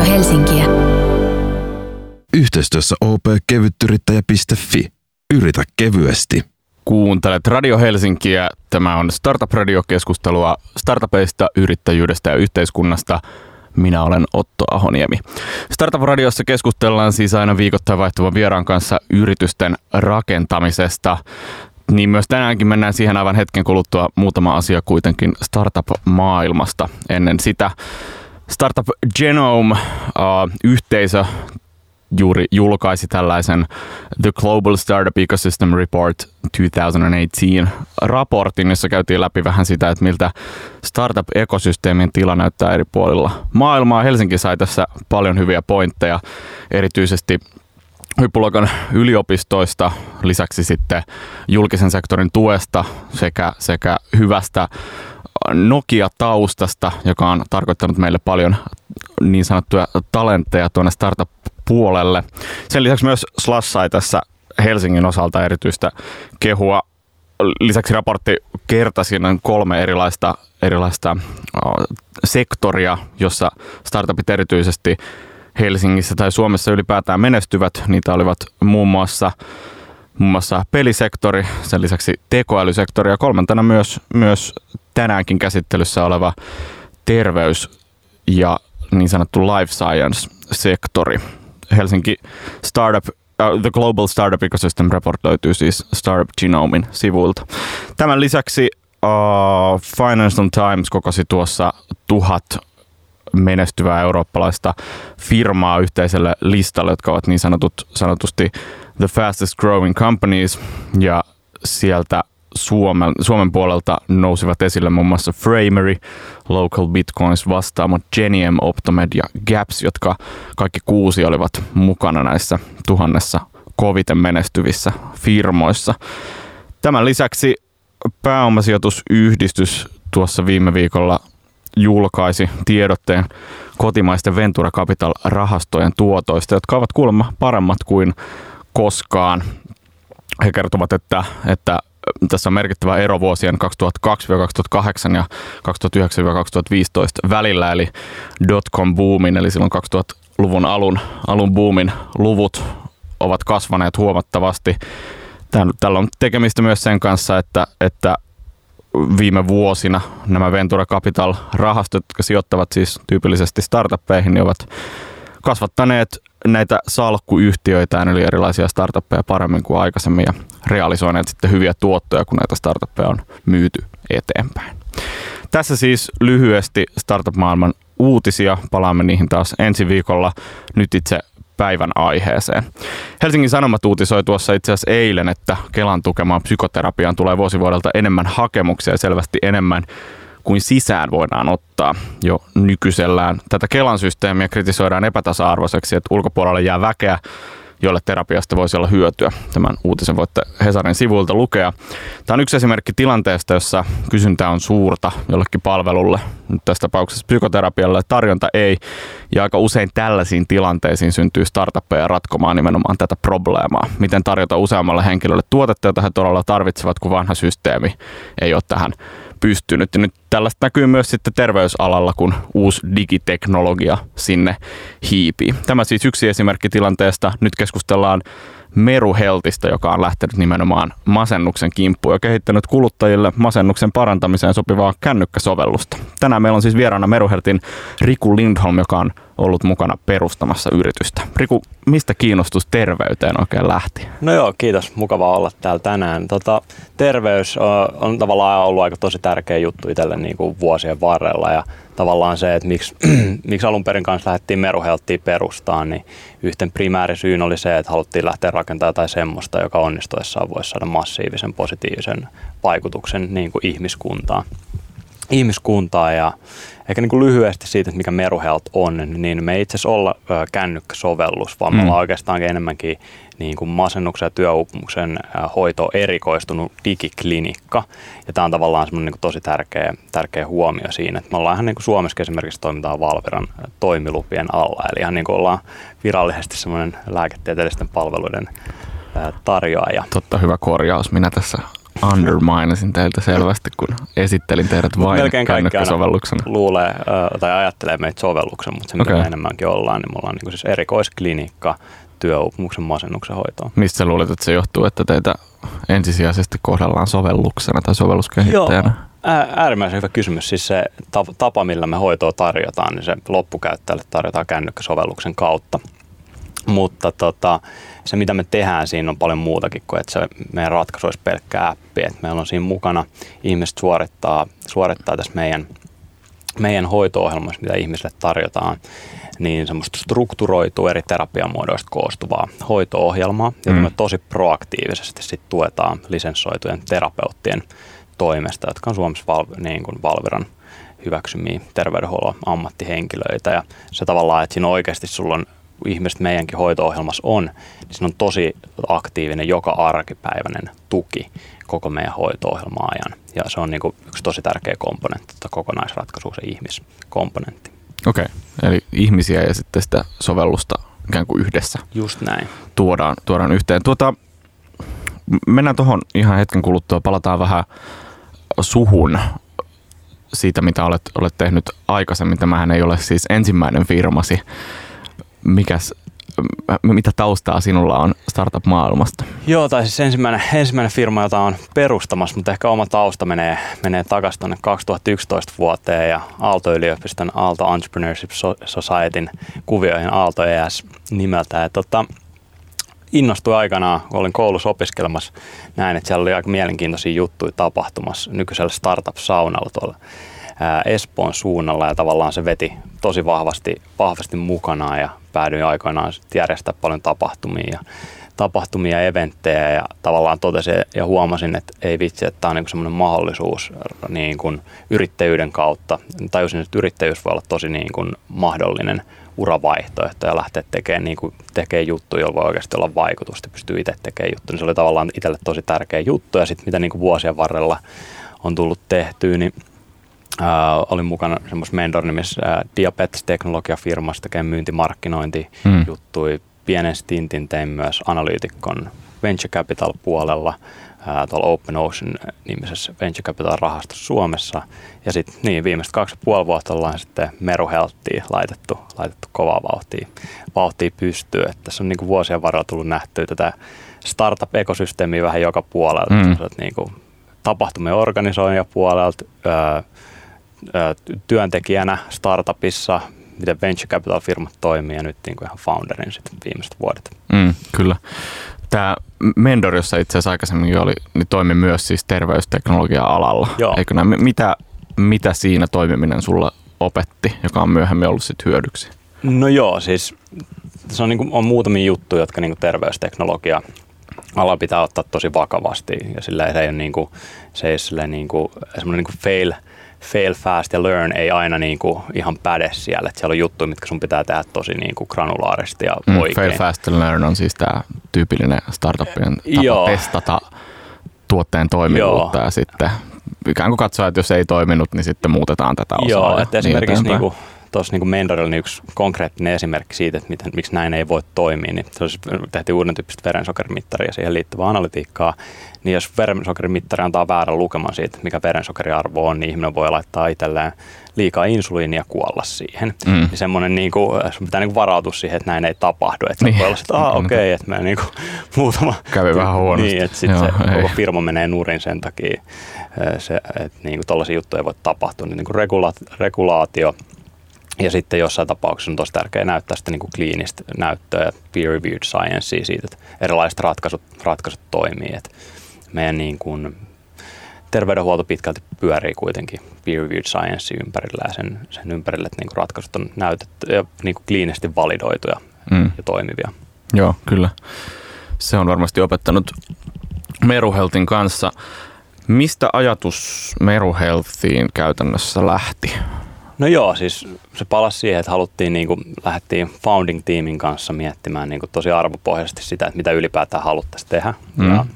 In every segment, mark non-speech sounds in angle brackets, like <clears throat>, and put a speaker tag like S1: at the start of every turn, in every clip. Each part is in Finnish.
S1: Radio Helsinkiä.
S2: Yhteistyössä opkevyttyrittäjä.fi. Yritä kevyesti.
S3: Kuuntelet Radio Helsinkiä. Tämä on Startup Radio-keskustelua startupeista, yrittäjyydestä ja yhteiskunnasta. Minä olen Otto Ahoniemi. Startup Radiossa keskustellaan siis aina viikoittain vaihtuvan vieraan kanssa yritysten rakentamisesta. Niin myös tänäänkin mennään siihen aivan hetken kuluttua muutama asia kuitenkin startup-maailmasta. Ennen sitä Startup Genome-yhteisö juuri julkaisi tällaisen The Global Startup Ecosystem Report 2018 raportin, jossa käytiin läpi vähän sitä, että miltä startup-ekosysteemin tila näyttää eri puolilla maailmaa. Helsinki sai tässä paljon hyviä pointteja, erityisesti huippuluokan yliopistoista, lisäksi sitten julkisen sektorin tuesta sekä, sekä hyvästä Nokia-taustasta, joka on tarkoittanut meille paljon niin sanottuja talentteja tuonne startup-puolelle. Sen lisäksi myös Slash sai tässä Helsingin osalta erityistä kehua. Lisäksi raportti kertasi noin kolme erilaista, erilaista sektoria, jossa startupit erityisesti Helsingissä tai Suomessa ylipäätään menestyvät. Niitä olivat muun muassa muun muassa pelisektori, sen lisäksi tekoälysektori ja kolmantena myös, myös tänäänkin käsittelyssä oleva terveys ja niin sanottu life science-sektori. Helsinki Startup uh, The Global Startup Ecosystem Report löytyy siis Startup Genomein sivuilta. Tämän lisäksi uh, Financial Times kokosi tuossa tuhat menestyvää eurooppalaista firmaa yhteiselle listalle, jotka ovat niin sanotut, sanotusti the fastest growing companies ja sieltä Suomen, Suomen puolelta nousivat esille muun muassa Framery, Local Bitcoins vastaamat Genium, Optomed ja Gaps, jotka kaikki kuusi olivat mukana näissä tuhannessa koviten menestyvissä firmoissa. Tämän lisäksi pääomasijoitusyhdistys tuossa viime viikolla julkaisi tiedotteen kotimaisten Ventura Capital-rahastojen tuotoista, jotka ovat kuulemma paremmat kuin koskaan. He kertovat, että, että tässä on merkittävä ero vuosien 2002-2008 ja 2009-2015 välillä, eli dotcom boomin, eli silloin 2000-luvun alun, alun boomin luvut ovat kasvaneet huomattavasti. Tällä on tekemistä myös sen kanssa, että, että viime vuosina nämä Ventura Capital-rahastot, jotka sijoittavat siis tyypillisesti startuppeihin, niin ovat kasvattaneet näitä salkkuyhtiöitä, eli erilaisia startuppeja paremmin kuin aikaisemmin ja realisoineet sitten hyviä tuottoja, kun näitä startuppeja on myyty eteenpäin. Tässä siis lyhyesti startup-maailman uutisia. Palaamme niihin taas ensi viikolla. Nyt itse päivän aiheeseen. Helsingin Sanomat uutisoi tuossa itse asiassa eilen, että Kelan tukemaan psykoterapiaan tulee vuosivuodelta enemmän hakemuksia ja selvästi enemmän kuin sisään voidaan ottaa jo nykyisellään. Tätä Kelan systeemiä kritisoidaan epätasa-arvoiseksi, että ulkopuolelle jää väkeä, jolle terapiasta voisi olla hyötyä. Tämän uutisen voitte Hesarin sivuilta lukea. Tämä on yksi esimerkki tilanteesta, jossa kysyntä on suurta jollekin palvelulle. Nyt tässä tapauksessa psykoterapialle tarjonta ei. Ja aika usein tällaisiin tilanteisiin syntyy startuppeja ratkomaan nimenomaan tätä probleemaa. Miten tarjota useammalle henkilölle tuotetta, jota he todella tarvitsevat, kun vanha systeemi ei ole tähän pystynyt. Ja nyt tällaista näkyy myös sitten terveysalalla, kun uusi digiteknologia sinne hiipii. Tämä siis yksi esimerkki tilanteesta. Nyt keskustellaan Meruheltistä, joka on lähtenyt nimenomaan masennuksen kimppuun ja kehittänyt kuluttajille masennuksen parantamiseen sopivaa kännykkäsovellusta. Tänään meillä on siis vieraana Meruheltin Riku Lindholm, joka on ollut mukana perustamassa yritystä. Riku, mistä kiinnostus terveyteen oikein lähti?
S4: No joo, kiitos. Mukava olla täällä tänään. Tota, terveys on, tavallaan ollut aika tosi tärkeä juttu itselle niin kuin vuosien varrella ja tavallaan se, että miksi, <clears throat> miksi alun perin kanssa lähdettiin Meruhelttiin perustaan, niin yhten primäärisyyn oli se, että haluttiin lähteä rakentamaan jotain semmoista, joka onnistuessaan voisi saada massiivisen positiivisen vaikutuksen niin kuin ihmiskuntaan. ihmiskuntaa ja Ehkä niin kuin lyhyesti siitä, että mikä Meruhelt on, niin me ei itse asiassa olla kännykkäsovellus, vaan mm. me ollaan oikeastaan enemmänkin niin kuin masennuksen ja työuupumuksen hoito erikoistunut digiklinikka. Ja tämä on tavallaan semmoinen niin kuin tosi tärkeä, tärkeä huomio siinä, että me ollaan ihan niin kuin Suomessa esimerkiksi toimitaan Valviran toimilupien alla. Eli ihan niin kuin ollaan virallisesti semmoinen lääketieteellisten palveluiden tarjoaja.
S3: Totta, hyvä korjaus. Minä tässä underminesin teiltä selvästi, kun esittelin teidät vain
S4: Melkein
S3: kännykkäsovelluksena.
S4: luulee tai ajattelee meitä sovelluksen, mutta se mitä me enemmänkin ollaan, niin me ollaan niin siis erikoisklinikka työuupumuksen masennuksen hoitoon.
S3: Mistä luulet, että se johtuu, että teitä ensisijaisesti kohdellaan sovelluksena tai sovelluskehittäjänä?
S4: Ää- äärimmäisen hyvä kysymys. Siis se tap- tapa, millä me hoitoa tarjotaan, niin se loppukäyttäjälle tarjotaan kännykkäsovelluksen kautta. Mutta tota, se, mitä me tehdään siinä on paljon muutakin kuin, että se meidän ratkaisu olisi pelkkä appi. Et meillä on siinä mukana, ihmiset suorittaa, suorittaa tässä meidän, meidän hoito-ohjelmassa, mitä ihmisille tarjotaan, niin semmoista strukturoitua eri terapiamuodoista koostuvaa hoito-ohjelmaa, jota
S3: Mm.
S4: me tosi proaktiivisesti sit tuetaan lisenssoitujen terapeuttien toimesta, jotka on Suomessa val, niin kuin Valviran hyväksymiä terveydenhuollon ammattihenkilöitä. Ja se tavallaan, että siinä oikeasti sulla on ihmiset meidänkin hoito-ohjelmassa on, niin siinä on tosi aktiivinen joka arkipäiväinen tuki koko meidän hoito-ohjelman ajan. Ja se on niin kuin yksi tosi tärkeä komponentti tätä kokonaisratkaisua, se ihmiskomponentti.
S3: Okei, eli ihmisiä ja sitten sitä sovellusta ikään kuin yhdessä
S4: Just näin.
S3: tuodaan, tuodaan yhteen. Tuota, mennään tuohon ihan hetken kuluttua, palataan vähän suhun siitä, mitä olet, olet tehnyt aikaisemmin. Tämähän ei ole siis ensimmäinen firmasi. Mikäs, mitä taustaa sinulla on startup-maailmasta?
S4: Joo, tai siis ensimmäinen, ensimmäinen firma, jota on perustamassa, mutta ehkä oma tausta menee, menee takaisin tuonne 2011 vuoteen ja Aalto-yliopiston Aalto Entrepreneurship So- Societyn kuvioihin Aalto ES nimeltä. Ja tota, innostuin aikanaan, kun olin koulussa opiskelemassa, näin, että siellä oli aika mielenkiintoisia juttuja tapahtumassa nykyisellä startup-saunalla tuolla Espoon suunnalla ja tavallaan se veti tosi vahvasti, vahvasti mukanaan ja päädyin aikoinaan järjestää paljon tapahtumia ja tapahtumia, eventtejä ja tavallaan totesin ja huomasin, että ei vitsi, että tämä on niin semmoinen mahdollisuus niin kuin yrittäjyyden kautta. Tajusin, että yrittäjyys voi olla tosi niin kuin mahdollinen uravaihtoehto ja lähteä tekemään, niin kuin, tekemään juttuja, joilla voi oikeasti olla vaikutusta pystyy itse tekemään juttuja. Niin se oli tavallaan itselle tosi tärkeä juttu ja sitten mitä niin kuin vuosien varrella on tullut tehtyä, niin Uh, olin mukana semmoisessa mentor-nimissä uh, Diabetes-teknologiafirmassa tekemään myyntimarkkinointi
S3: Mm.
S4: juttui. Pienen stintin tein myös analyytikon venture capital puolella ää, tuolla Open Ocean nimisessä venture capital rahastossa Suomessa. Ja sitten niin, viimeiset kaksi ja puoli vuotta ollaan sitten Meru Healthia laitettu, laitettu kovaa vauhtia, vauhtia pystyyn. Et tässä on niin vuosien varrella tullut nähtyä tätä startup-ekosysteemiä vähän joka puolelta.
S3: Mm.
S4: Niin kuin tapahtumien organisoinnin puolelta, ää, työntekijänä startupissa, miten venture capital firmat toimii ja nyt niin kuin ihan founderin sitten viimeiset vuodet.
S3: Mm, kyllä. Tämä Mendor, jossa itse asiassa aikaisemmin oli, niin toimi myös siis terveysteknologia-alalla.
S4: Joo.
S3: Eikö näin? Mitä, mitä siinä toimiminen sulla opetti, joka on myöhemmin ollut sit hyödyksi?
S4: No joo, siis se on, niin kuin, on muutamia juttuja, jotka niin kuin terveysteknologia ala pitää ottaa tosi vakavasti ja sillä se ei ole niin kuin, se ei ole niin kuin, semmoinen niin kuin fail, fail fast ja learn ei aina niin kuin ihan päde siellä. Että siellä on juttuja, mitkä sun pitää tehdä tosi niin kuin granulaarisesti ja
S3: Mm,
S4: oikein.
S3: Fail Fast and Learn on siis tämä tyypillinen startupien tapa
S4: Joo.
S3: testata tuotteen toimivuutta
S4: Joo.
S3: ja sitten ikään kuin katsoa, että jos ei toiminut, niin sitten muutetaan tätä osaa.
S4: Joo, että esimerkiksi
S3: eteenpäin.
S4: niinku, tuossa niinku Mendorilla niin yksi konkreettinen esimerkki siitä, että miten, miksi näin ei voi toimia, niin se olisi, tehtiin uuden tyyppistä verensokerimittaria ja siihen liittyvää analytiikkaa, niin jos verensokerimittari antaa väärän lukeman siitä, mikä verensokeriarvo on, niin ihminen voi laittaa itselleen liikaa insuliinia kuolla siihen.
S3: Mm.
S4: Niin semmoinen, niinku, sun pitää niinku varautua siihen, että näin ei tapahdu. Että
S3: Niin.
S4: niin. voi olla, että ah, okei, okay, että me niinku, <laughs> muutama...
S3: Kävi vähän huonosti.
S4: Niin, että sitten se
S3: ei.
S4: koko firma menee nurin sen takia, ö, se, että niinku tollaisia juttuja ei voi tapahtua. Niin niinku regula- regulaatio ja sitten jossain tapauksessa on tosi tärkeää näyttää sitten niin kuin kliinistä näyttöä ja peer-reviewed sciencea siitä, että erilaiset ratkaisut, ratkaisut toimii. Että meidän niin kuin terveydenhuolto pitkälti pyörii kuitenkin peer-reviewed science ympärillä ja sen, sen ympärillä, että niin kuin ratkaisut on näytetty ja niin kuin kliinisesti validoituja
S3: Mm.
S4: ja toimivia.
S3: Joo, kyllä. Se on varmasti opettanut Meruheltin kanssa. Mistä ajatus Meruheltiin käytännössä lähti?
S4: No joo, siis se palasi siihen, että haluttiin, niin kuin, lähdettiin founding-tiimin kanssa miettimään niin kuin tosi arvopohjaisesti sitä, että mitä ylipäätään haluttaisiin tehdä.
S3: Mm.
S4: Ja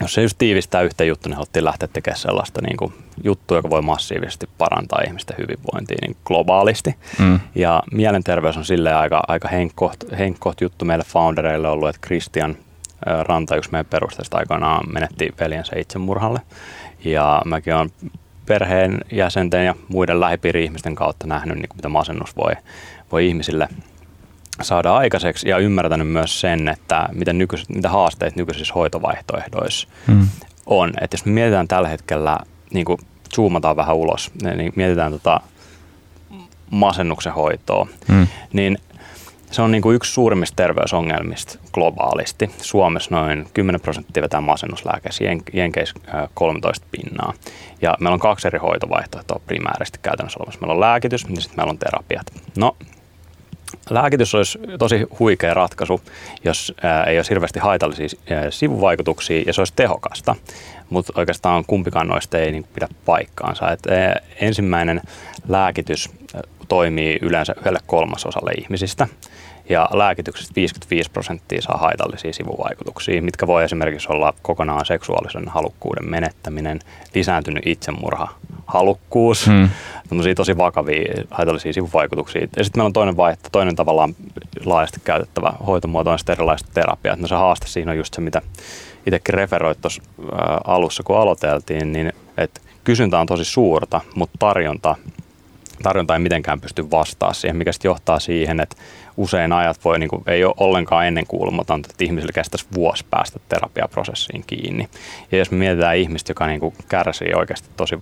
S4: jos se just tiivistää yhteen juttu, niin haluttiin lähteä tekemään sellaista niin kuin, juttua, joka voi massiivisesti parantaa ihmisten hyvinvointia niin globaalisti.
S3: Mm.
S4: Ja mielenterveys on silleen aika, aika henkkoht, henkkoht juttu meille foundereille ollut, että Christian Ranta, yksi meidän perustajista aikoinaan menetti veljensä itsemurhalle. Ja mäkin olen perheen jäsenten ja muiden lähipiiri-ihmisten kautta nähnyt, niin kuin mitä masennus voi, voi ihmisille saada aikaiseksi ja ymmärtänyt myös sen, että mitä, nykyiset, mitä haasteet nykyisissä hoitovaihtoehdoissa hmm. on. Että jos me mietitään tällä hetkellä, niin kuin zoomataan vähän ulos, niin mietitään tota masennuksen hoitoa, hmm. niin se on niin kuin yksi suurimmista terveysongelmista globaalisti. Suomessa noin 10 prosenttia vetää masennuslääkeissä, Jenkeissä 13 pinnaa. Ja meillä on kaksi eri hoitovaihtoehtoa primäärisesti käytännössä olemassa. Meillä on lääkitys ja sitten meillä on terapiat. No, lääkitys olisi tosi huikea ratkaisu, jos ei olisi hirveästi haitallisia sivuvaikutuksia ja se olisi tehokasta. Mutta oikeastaan kumpikaan noista ei niin pidä paikkaansa. Et ensimmäinen lääkitys toimii yleensä yhdelle kolmasosalle ihmisistä ja lääkityksestä 55 prosenttia saa haitallisia sivuvaikutuksia, mitkä voi esimerkiksi olla kokonaan seksuaalisen halukkuuden menettäminen, lisääntynyt itsemurha, halukkuus, hmm. tosi vakavia haitallisia sivuvaikutuksia. Ja sitten meillä on toinen vaihto, toinen tavallaan laajasti käytettävä hoitomuoto on sitten erilaiset terapiat. No se haaste siinä on just se, mitä itsekin referoit tuossa alussa, kun aloiteltiin, niin että kysyntä on tosi suurta, mutta tarjonta tarjonta ei mitenkään pysty vastaamaan siihen, mikä sitten johtaa siihen, että usein ajat voi, niin kuin, ei ole ollenkaan ennen kuulumatonta, että ihmisille kestäisi vuosi päästä terapiaprosessiin kiinni. Ja jos me mietitään ihmistä, joka niin kuin kärsii oikeasti tosi,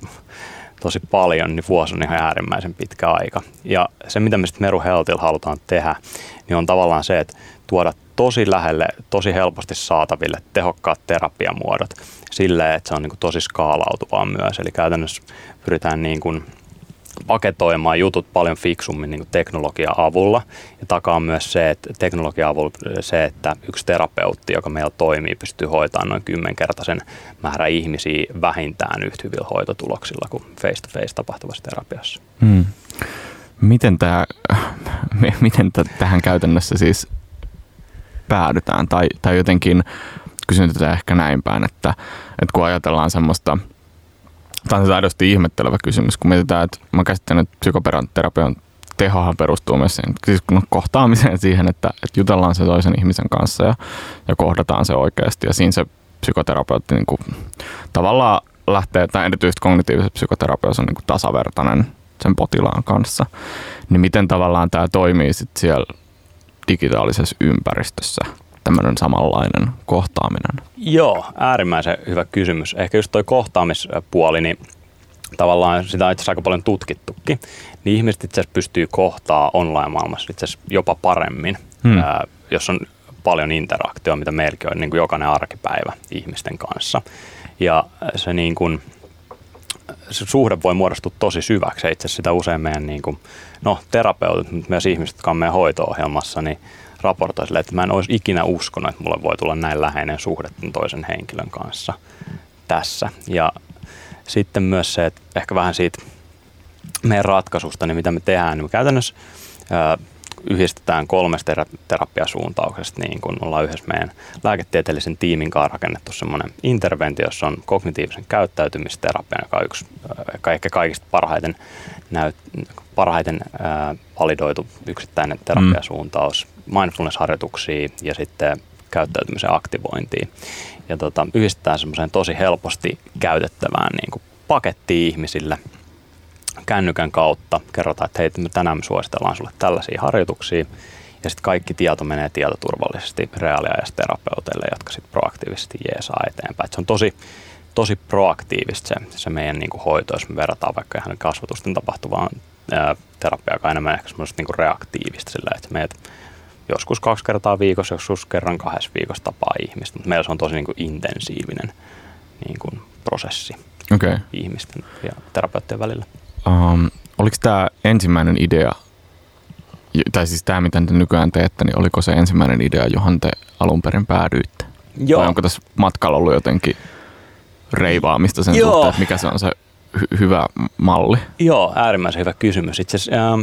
S4: tosi paljon, niin vuosi on ihan äärimmäisen pitkä aika. Ja se, mitä me sitten Meru Healthilla halutaan tehdä, niin on tavallaan se, että tuoda tosi lähelle, tosi helposti saataville tehokkaat terapiamuodot silleen, että se on niin kuin tosi skaalautuvaa myös. Eli käytännössä pyritään niin kuin paketoimaan jutut paljon fiksummin niin teknologian avulla. Ja takaa myös se, että teknologian avulla se, että yksi terapeutti, joka meillä toimii, pystyy hoitamaan noin kymmenkertaisen määrä ihmisiä vähintään yhtä hyvillä hoitotuloksilla kuin face-to-face tapahtuvassa terapiassa. Hmm.
S3: Miten, tämä, <laughs> miten tähän käytännössä siis päädytään? Tai, tai jotenkin kysyn tätä ehkä näin päin, että, että kun ajatellaan semmoista – Tämä on aidosti ihmettelevä kysymys, kun mietitään, että mä käsittelen, että psykoterapian tehohan perustuu myös siihen, siis kohtaamiseen <laughs> siihen, että, että jutellaan se toisen ihmisen kanssa ja, ja kohdataan se oikeasti. Ja siinä se psykoterapeutti niin kuin, tavallaan lähtee, tai erityisesti kognitiiviset psykoterapeus on niin kuin tasavertainen sen potilaan kanssa. Niin miten tavallaan tämä toimii sitten siellä digitaalisessa ympäristössä? Tämmöinen samanlainen kohtaaminen?
S4: Joo, äärimmäisen hyvä kysymys. Ehkä just toi kohtaamispuoli, niin tavallaan sitä on itse asiassa aika paljon tutkittukin, niin ihmiset itse asiassa pystyy kohtaa online-maailmassa itse asiassa jopa paremmin, hmm. ää, jos on paljon interaktioa, mitä meilläkin on niin kuin jokainen arkipäivä ihmisten kanssa. Ja se, niin kuin, se suhde voi muodostua tosi syväksi. Itse asiassa sitä usein meidän niin kuin, no, terapeutit, mutta myös ihmiset, jotka on meidän hoito-ohjelmassa, niin raportoi sille, että mä en olisi ikinä uskonut, että mulle voi tulla näin läheinen suhde toisen henkilön kanssa tässä. Ja sitten myös se, että ehkä vähän siitä meidän ratkaisusta, niin mitä me tehdään, niin me käytännössä ää, yhdistetään kolmesta terapiasuuntauksesta, niin kun ollaan yhdessä meidän lääketieteellisen tiimin kanssa rakennettu semmoinen interventio, jossa on kognitiivisen käyttäytymisterapia, joka on yksi ehkä kaikista parhaiten, näyt, parhaiten validoitu yksittäinen terapiasuuntaus, mm. mindfulness-harjoituksia ja sitten käyttäytymisen aktivointiin. Ja tota, yhdistetään semmoiseen tosi helposti käytettävään niin kuin pakettiin ihmisille – kännykän kautta kerrotaan, että hei, me tänään me suositellaan sulle tällaisia harjoituksia, ja sitten kaikki tieto menee tietoturvallisesti reaaliajassa terapeuteille, jotka sitten proaktiivisesti jeesaa eteenpäin. Et se on tosi, tosi proaktiivista se, se meidän niin kuin hoito, jos me verrataan vaikka ihan kasvatusten tapahtuvaan terapiaan, joka on enemmän ehkä semmoista niin reaktiivista sillä, että meidät joskus kaksi kertaa viikossa, joskus kerran kahdessa viikossa tapaa ihmistä, mutta meillä se on tosi niin kuin intensiivinen niin kuin prosessi okay. ihmisten ja terapeuttien välillä.
S3: Um, oliko tämä ensimmäinen idea, tai siis tämä mitä te nykyään teette, niin oliko se ensimmäinen idea, johon te alun perin päädyitte? Joo. Vai onko tässä matkalla ollut jotenkin reivaamista sen Joo. suhteen, että mikä se on se hy- hyvä malli?
S4: Joo, äärimmäisen hyvä kysymys. Itse asiassa, ähm,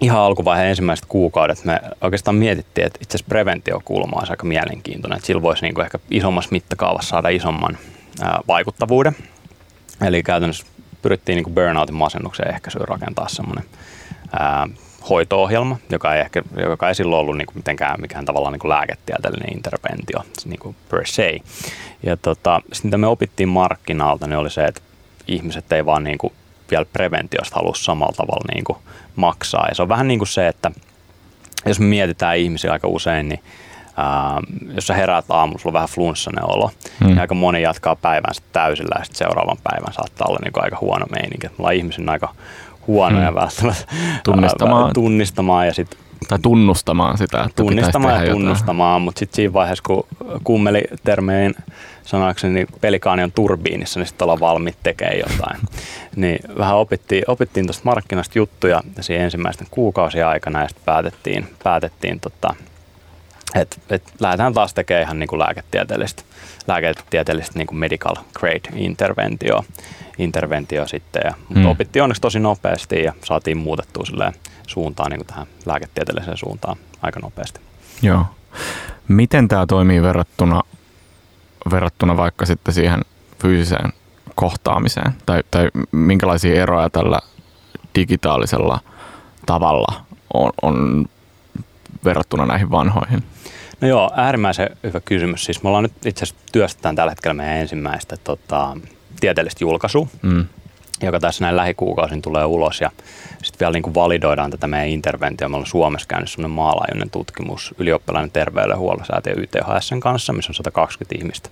S4: ihan alkuvaiheen ensimmäiset kuukaudet me oikeastaan mietittiin, että itse asiassa preventiokulma olisi aika mielenkiintoinen, että sillä voisi niinku ehkä isommassa mittakaavassa saada isomman äh, vaikuttavuuden. Eli käytännössä pyrittiin niin burnoutin masennuksen ehkäisyyn rakentaa semmoinen hoito-ohjelma, joka ei, ehkä, joka ei silloin ollut niin kuin mitenkään mikään tavallaan niin kuin lääketieteellinen interventio niin kuin per se. Ja tota, sitten mitä me opittiin markkinalta, niin oli se, että ihmiset ei vaan niin kuin vielä preventiosta halua samalla tavalla niin kuin maksaa. Ja se on vähän niin kuin se, että jos me mietitään ihmisiä aika usein, niin ää, jos sä heräät aamulla, sulla on vähän flunssainen olo, hmm. niin aika moni jatkaa päivänsä täysillä ja sitten seuraavan päivän saattaa olla niin kuin aika huono meininki. Me ollaan ihmisen aika huonoja hmm. välttämättä
S3: tunnistamaan.
S4: tunnistamaan ja sitten
S3: tai tunnustamaan sitä, että
S4: Tunnistamaan ja tunnustamaan, mutta sitten siinä vaiheessa, kun kummeli termein sanakseni niin pelikaani on turbiinissa, niin sitten ollaan valmiit tekemään jotain. <laughs> niin vähän opittiin, opittiin tuosta markkinasta juttuja siinä ensimmäisten kuukausien aikana ja sitten päätettiin, päätettiin tota, että et lähdetään taas tekemään ihan niin kuin lääketieteellistä, lääketieteellistä niin kuin medical grade interventio, interventio sitten. Ja, mutta hmm. opittiin onneksi tosi nopeasti ja saatiin muutettua suuntaan niin kuin tähän lääketieteelliseen suuntaan aika nopeasti.
S3: Joo. Miten tämä toimii verrattuna, verrattuna vaikka sitten siihen fyysiseen kohtaamiseen? Tai, tai minkälaisia eroja tällä digitaalisella tavalla on, on verrattuna näihin vanhoihin?
S4: No joo, äärimmäisen hyvä kysymys. Siis me ollaan nyt itse asiassa työstetään tällä hetkellä meidän ensimmäistä tota, tieteellistä julkaisua, mm. joka tässä näin lähikuukausin tulee ulos. Ja sitten vielä niin kuin validoidaan tätä meidän interventioa. Me ollaan Suomessa käynyt sellainen maalaajuinen tutkimus ylioppilainen terveydenhuollon säätiö YTHSn kanssa, missä on 120 ihmistä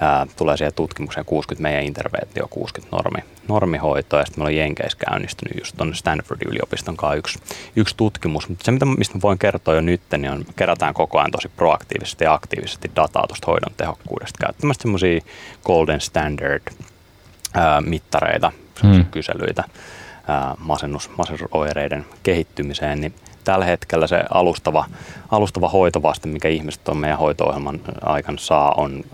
S4: ää, tulee siihen tutkimukseen 60 meidän interventio, 60 normi, normihoitoa ja sitten meillä on Jenkeissä käynnistynyt just tuonne Stanfordin yliopiston kanssa yksi, yksi tutkimus. Mutta se, mitä, mistä mä voin kertoa jo nyt, niin on, kerätään koko ajan tosi proaktiivisesti ja aktiivisesti dataa tuosta hoidon tehokkuudesta käyttämästä semmoisia golden standard ää, mittareita, hmm. kyselyitä ää, masennus, masennusoireiden kehittymiseen, niin tällä hetkellä se alustava, alustava hoitovaste, mikä ihmiset on meidän hoito-ohjelman aikana saa, on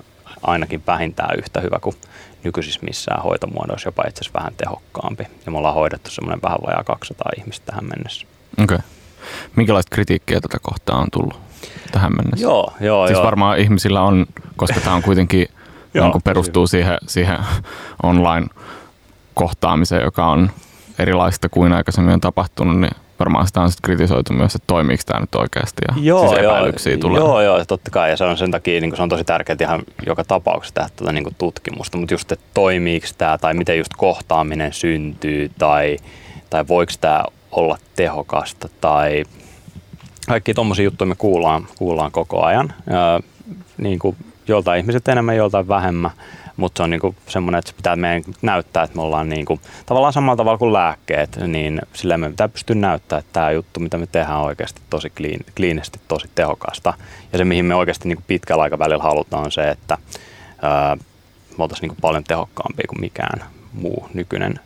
S4: ainakin vähintään yhtä hyvä kuin nykyisissä missään hoitomuodoissa, jopa itse asiassa vähän tehokkaampi. Ja me ollaan hoidettu semmoinen vähän vajaa 200 ihmistä tähän mennessä.
S3: Okei. Okay. Minkälaista kritiikkiä tätä kohtaa on tullut tähän mennessä?
S4: Joo, joo.
S3: Siis
S4: joo.
S3: varmaan ihmisillä on, koska tämä on kuitenkin, <laughs> joo, kun perustuu siihen, siihen online-kohtaamiseen, joka on erilaista kuin aikaisemmin on tapahtunut, niin varmaan sitä on sitten kritisoitu myös, että toimiiko tämä nyt oikeasti ja joo, siis epäilyksiä joo, tulee.
S4: Joo, joo, totta kai ja se on sen takia niin se on tosi tärkeää ihan joka tapauksessa tehdä tuota, niin tutkimusta, mutta just, että toimiiko tämä tai miten just kohtaaminen syntyy tai, tai voiko tämä olla tehokasta tai kaikki tuommoisia juttuja me kuullaan, kuullaan koko ajan. Ja, niin kuin joltain ihmiset enemmän, joltain vähemmän mutta se on niinku semmoinen, että se pitää meidän näyttää, että me ollaan niinku, tavallaan samalla tavalla kuin lääkkeet, niin sillä me pitää pystyä näyttää, että tämä juttu, mitä me tehdään oikeasti tosi kliin, kliinisesti, tosi tehokasta. Ja se, mihin me oikeasti niinku pitkällä aikavälillä halutaan, on se, että ää, me oltaisiin niinku paljon tehokkaampia kuin mikään muu nykyinen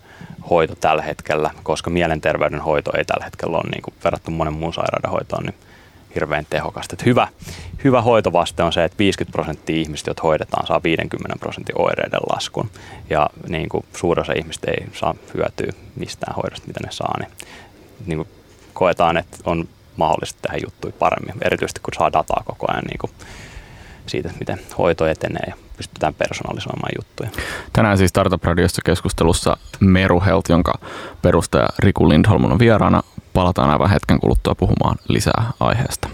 S4: hoito tällä hetkellä, koska mielenterveyden hoito ei tällä hetkellä ole niin kuin verrattuna monen muun sairauden hoitoon, niin hirveän tehokasta. Että hyvä, hyvä hoitovaste on se, että 50 prosenttia ihmistä, jotka hoidetaan, saa 50 prosentin oireiden laskun. Ja niin kuin suurin osa ihmistä ei saa hyötyä mistään hoidosta, mitä ne saa. Niin, niin kuin koetaan, että on mahdollista tehdä juttuja paremmin, erityisesti kun saa dataa koko ajan niin kuin siitä, miten hoito etenee ja pystytään personalisoimaan juttuja.
S3: Tänään siis Startup Radiossa keskustelussa Meru Health, jonka perustaja Riku Lindholm on vieraana. Palataan aivan hetken kuluttua puhumaan lisää aiheesta.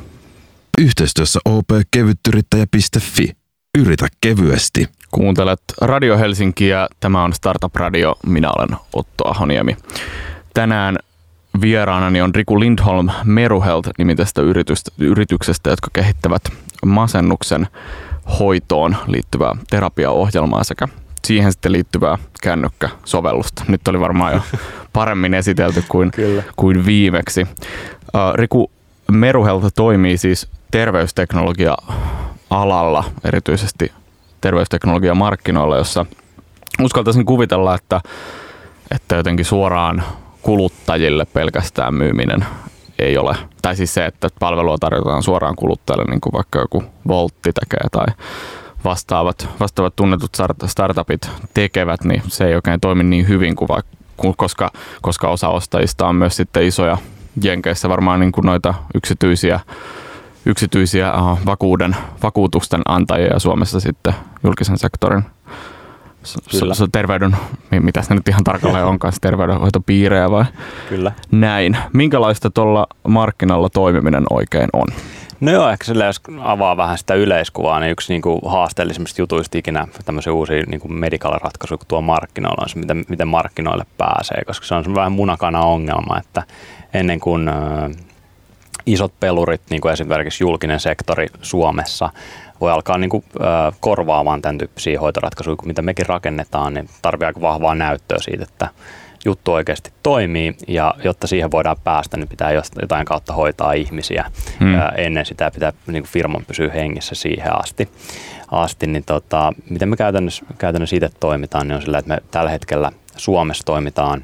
S2: Yhteistyössä opkevyttyrittäjä.fi. Yritä kevyesti.
S3: Kuuntelet Radio Helsinkiä. Tämä on Startup Radio. Minä olen Otto Ahoniemi. Tänään vieraanani on Riku Lindholm Meruhelt nimitästä yrityksestä, jotka kehittävät masennuksen hoitoon liittyvää terapiaohjelmaa sekä siihen sitten liittyvää kännykkäsovellusta. Nyt oli varmaan jo <laughs> paremmin esitelty kuin, kuin viimeksi. Riku Meruhelta toimii siis terveysteknologia-alalla, erityisesti terveysteknologia-markkinoilla, jossa uskaltaisin kuvitella, että, että jotenkin suoraan kuluttajille pelkästään myyminen ei ole, tai siis se, että palvelua tarjotaan suoraan kuluttajalle, niin kuin vaikka joku Voltti tekee tai vastaavat, vastaavat tunnetut startupit tekevät, niin se ei oikein toimi niin hyvin kuin vaikka, koska, koska osa ostajista on myös sitten isoja Jenkeissä varmaan niin kuin noita yksityisiä, yksityisiä vakuuden, vakuutusten antajia ja Suomessa sitten julkisen sektorin
S4: Kyllä.
S3: S- terveyden, mitä se nyt ihan tarkalleen <laughs> onkaan, se terveydenhoitopiirejä vai
S4: Kyllä.
S3: näin. Minkälaista tuolla markkinalla toimiminen oikein on?
S4: No joo, ehkä sillä jos avaa vähän sitä yleiskuvaa, niin yksi niin kuin haasteellisimmista jutuista ikinä tämmöisiä uusia niin kuin medical-ratkaisuja, kun tuo markkinoilla on se, miten, miten markkinoille pääsee, koska se on se vähän munakana ongelma, että ennen kuin äh, isot pelurit, niin kuin esimerkiksi julkinen sektori Suomessa, voi alkaa niin kuin, äh, korvaamaan tämän tyyppisiä hoitoratkaisuja, kun mitä mekin rakennetaan, niin tarvii aika vahvaa näyttöä siitä, että juttu oikeasti toimii ja jotta siihen voidaan päästä, niin pitää jotain kautta hoitaa ihmisiä. Hmm. Ja ennen sitä pitää niin kuin firman pysyä hengissä siihen asti. asti niin tota, miten me käytännössä, käytännössä itse toimitaan, niin on sillä, että me tällä hetkellä Suomessa toimitaan,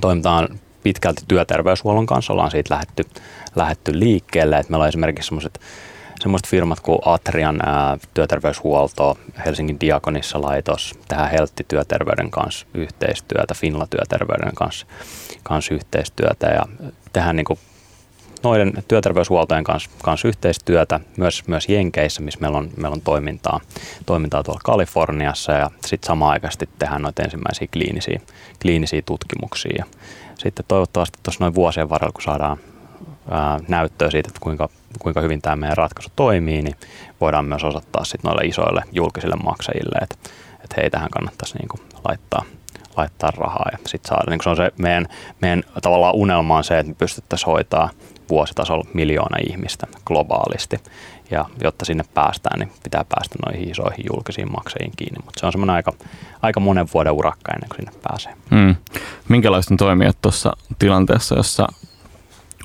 S4: toimitaan pitkälti työterveyshuollon kanssa, ollaan siitä lähetty, lähetty liikkeelle. Että meillä on esimerkiksi sellaiset semmoiset firmat kuin Atrian ää, työterveyshuolto, Helsingin Diakonissa laitos, tehdään Heltti työterveyden kanssa yhteistyötä, Finla työterveyden kanssa, kanssa yhteistyötä ja tehdään niin noiden työterveyshuoltojen kanssa, kanssa yhteistyötä myös, myös Jenkeissä, missä meillä on, meillä on toimintaa, toimintaa tuolla Kaliforniassa ja sitten samaan aikaisesti tehdään noita ensimmäisiä kliinisiä, kliinisiä tutkimuksia. Ja sitten toivottavasti tuossa noin vuosien varrella, kun saadaan näyttöä siitä, että kuinka, kuinka hyvin tämä meidän ratkaisu toimii, niin voidaan myös osoittaa sitten noille isoille julkisille maksajille, että, että hei, tähän kannattaisi niin kuin laittaa, laittaa rahaa ja sitten saada. Niin se on se meidän, meidän tavallaan unelma on se, että me pystyttäisiin hoitaa vuositasolla miljoona ihmistä globaalisti. Ja jotta sinne päästään, niin pitää päästä noihin isoihin julkisiin maksajiin kiinni. Mutta se on semmoinen aika, aika monen vuoden urakka ennen kuin sinne pääsee.
S3: Hmm. Minkälaiset toimijat tuossa tilanteessa, jossa,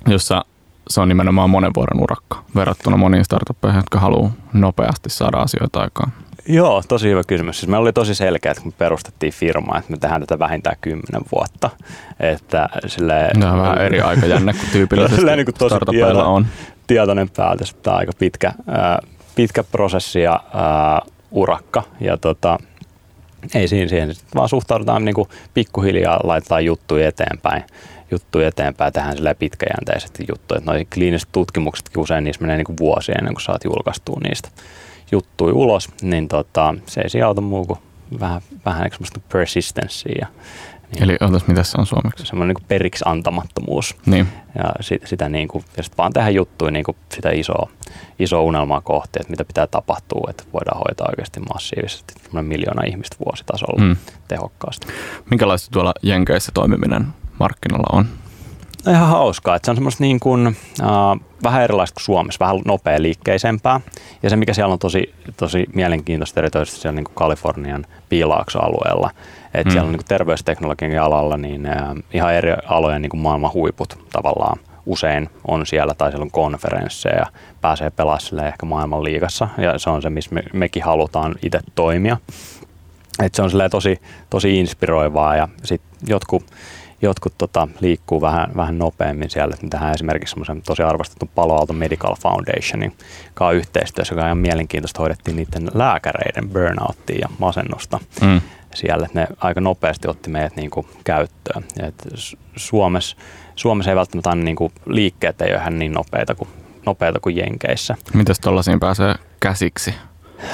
S3: jossa se on nimenomaan monen vuoden urakka verrattuna moniin startuppeihin, jotka haluaa nopeasti saada asioita aikaan?
S4: Joo, tosi hyvä kysymys. Siis meillä oli tosi selkeä, että kun me perustettiin firmaa, että me tehdään tätä vähintään kymmenen vuotta. Että sille,
S3: Tämä on vähän eri aikajänne kuin tyypillisesti niin kuin tosi startupeilla on.
S4: Tietoinen päätös, että tämä on aika pitkä, pitkä prosessi ja äh, urakka. Ja tota, ei siinä siihen, vaan suhtaudutaan niin kuin pikkuhiljaa, laitetaan juttuja eteenpäin juttuja eteenpäin, sillä pitkäjänteisesti juttuja. Että noi kliiniset tutkimuksetkin usein niissä menee niin kuin vuosia ennen kuin saat julkaistua niistä juttuja ulos, niin tota, se ei siinä auta muu kuin vähän, vähän semmoista persistenssiä.
S3: Niin, Eli otas, mitä se on suomeksi?
S4: Semmoinen niin periksi antamattomuus.
S3: Niin.
S4: Ja, sit, sitä niin kuin, ja sit vaan tehdä juttuja niin kuin sitä isoa, isoa unelmaa kohti, että mitä pitää tapahtua, että voidaan hoitaa oikeasti massiivisesti miljoona ihmistä vuositasolla mm. tehokkaasti.
S3: Minkälaista tuolla Jenkeissä toimiminen markkinoilla on?
S4: No ihan hauskaa, että se on semmoista niin kuin, äh, vähän erilaista kuin Suomessa, vähän nopea liikkeisempää. Ja se, mikä siellä on tosi, tosi mielenkiintoista, erityisesti siellä niin kuin Kalifornian piilaaksoalueella, että mm. siellä on niin kuin terveysteknologian alalla niin äh, ihan eri alojen niin kuin maailman huiput tavallaan usein on siellä tai siellä on konferensseja ja pääsee pelaamaan ehkä maailman liigassa ja se on se, missä me, mekin halutaan itse toimia. Et se on tosi, tosi inspiroivaa ja sitten jotkut jotkut tota, liikkuu vähän, vähän nopeammin siellä. Tähän esimerkiksi semmoisen tosi arvostettu Palo Alto Medical Foundationin kanssa yhteistyössä, joka on ihan mielenkiintoista, hoidettiin niiden lääkäreiden burnouttia ja masennusta mm. siellä. Ne aika nopeasti otti meidät niin kuin, käyttöön. Et Suomessa, Suomessa ei välttämättä aina niin kuin, liikkeet ei ole ihan niin nopeita kuin, nopeita kuin Jenkeissä.
S3: Mitäs tuollaisiin pääsee käsiksi?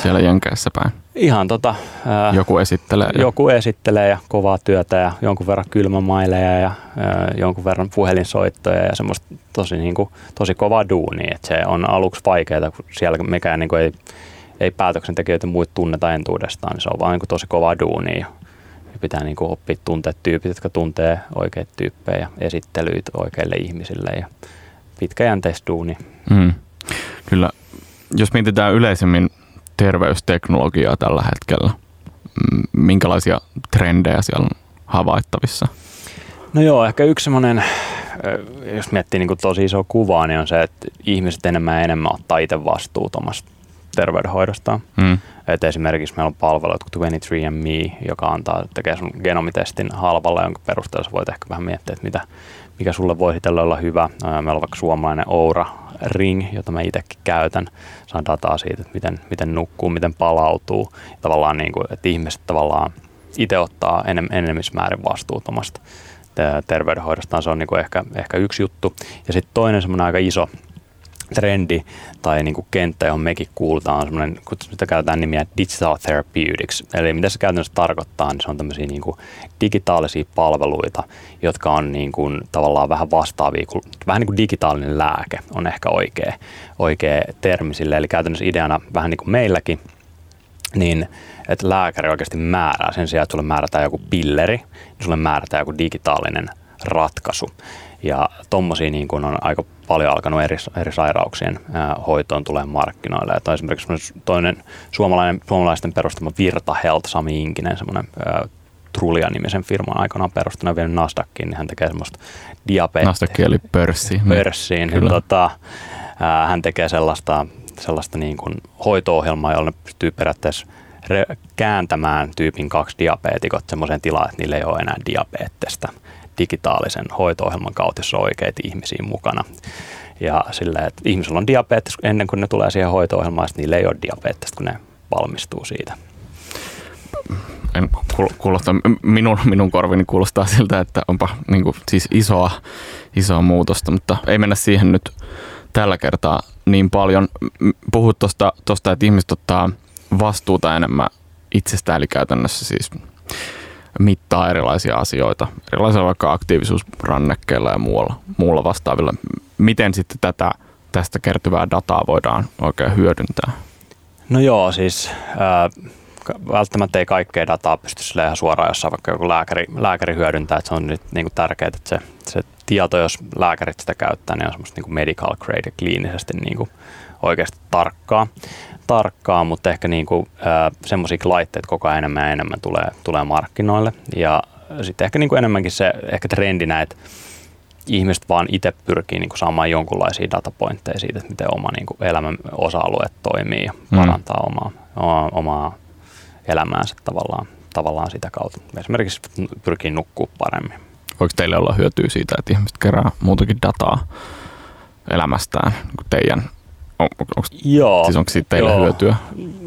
S3: Siellä Jenkeissä päin?
S4: Ihan tota...
S3: Ää, joku esittelee.
S4: Joku ja... esittelee ja kovaa työtä ja jonkun verran kylmämaileja ja ää, jonkun verran puhelinsoittoja ja semmoista tosi, niin kuin, tosi kovaa duunia. Et se on aluksi vaikeaa, kun siellä mekään niin kuin ei, ei päätöksentekijöitä muut tunneta entuudestaan, niin se on vaan niin kuin tosi kovaa duunia. Ja pitää niin kuin oppia tuntea tyypit, jotka tuntee oikeita tyyppejä ja esittelyitä oikeille ihmisille ja pitkäjänteistä duuni. Mm.
S3: Kyllä. Jos mietitään yleisemmin terveysteknologiaa tällä hetkellä? Minkälaisia trendejä siellä on havaittavissa?
S4: No joo, ehkä yksi semmoinen, jos miettii niin tosi iso kuvaa, niin on se, että ihmiset enemmän ja enemmän ottaa itse vastuuta omasta terveydenhoidostaan. Et esimerkiksi meillä on palvelut kuin 23andMe, joka antaa, tekee sun genomitestin halvalla, jonka perusteella voit ehkä vähän miettiä, että mitä, mikä sulle voi olla hyvä. Meillä on vaikka suomalainen Oura Ring, jota mä itsekin käytän. Saan dataa siitä, että miten, miten nukkuu, miten palautuu. Ja tavallaan niin kuin, että ihmiset tavallaan itse ottaa enem, enemmismäärin vastuutomasta terveydenhoidostaan. Se on niin kuin ehkä, ehkä yksi juttu. Ja sitten toinen semmoinen aika iso, trendi tai niin kuin kenttä, johon mekin kuulutaan, on semmoinen, kun sitä käytetään nimiä Digital Therapeutics. Eli mitä se käytännössä tarkoittaa, niin se on tämmöisiä niin kuin digitaalisia palveluita, jotka on niin kuin tavallaan vähän vastaavia, kuin, vähän niin kuin digitaalinen lääke on ehkä oikea, oikea termi sille. Eli käytännössä ideana vähän niin kuin meilläkin, niin että lääkäri oikeasti määrää sen sijaan, että sulle määrätään joku pilleri, niin sulle määrätään joku digitaalinen ratkaisu. Ja tommosia niin kun on aika paljon alkanut eri, eri sairauksien ää, hoitoon tulee markkinoille. Ja esimerkiksi toinen suomalainen, suomalaisten perustama Virta Health, Sami Inkinen, semmoinen Trulia-nimisen firman aikanaan perustanut vielä Nasdaqin, niin hän tekee semmoista diabetes...
S3: Nasdaq eli pörssi.
S4: Pörssiin. Niin, tota, ää, hän tekee sellaista, sellaista niin kuin hoito-ohjelmaa, jolla ne pystyy periaatteessa re- kääntämään tyypin kaksi diabeetikot semmoiseen tilaan, että niillä ei ole enää diabeettista digitaalisen hoito-ohjelman kautta, jossa on oikeita ihmisiä mukana. Ja sillä, että ihmisillä on diabetes ennen kuin ne tulee siihen hoito-ohjelmaan, niillä ei ole diabeettista, kun ne valmistuu siitä.
S3: En kuulosta, minun, minun korvini kuulostaa siltä, että onpa niin kuin, siis isoa, isoa muutosta, mutta ei mennä siihen nyt tällä kertaa niin paljon. Puhut tuosta, että ihmiset ottaa vastuuta enemmän itsestään, eli käytännössä siis mittaa erilaisia asioita, erilaisilla vaikka aktiivisuusrannekkeilla ja muulla, muulla vastaavilla. Miten sitten tätä, tästä kertyvää dataa voidaan oikein hyödyntää?
S4: No joo, siis äh, välttämättä ei kaikkea dataa pysty sille ihan suoraan, jos vaikka joku lääkäri, lääkäri hyödyntää, että se on nyt niin tärkeää, että se, se tieto, jos lääkärit sitä käyttää, niin on semmoista niin medical grade kliinisesti niin oikeasti tarkkaa tarkkaa, mutta ehkä niin kuin, semmoisia laitteita koko ajan enemmän ja enemmän tulee, tulee markkinoille. Ja sitten ehkä niin kuin enemmänkin se ehkä trendinä, että ihmiset vaan itse pyrkii niin kuin saamaan jonkunlaisia datapointteja siitä, että miten oma niin kuin elämän osa-alueet toimii ja mm. parantaa omaa, omaa, omaa elämäänsä tavallaan, tavallaan sitä kautta. Esimerkiksi pyrkii nukkua paremmin.
S3: Voiko teille olla hyötyä siitä, että ihmiset kerää muutakin dataa elämästään niin teidän on, onko, joo, siis onko siitä teille joo. hyötyä?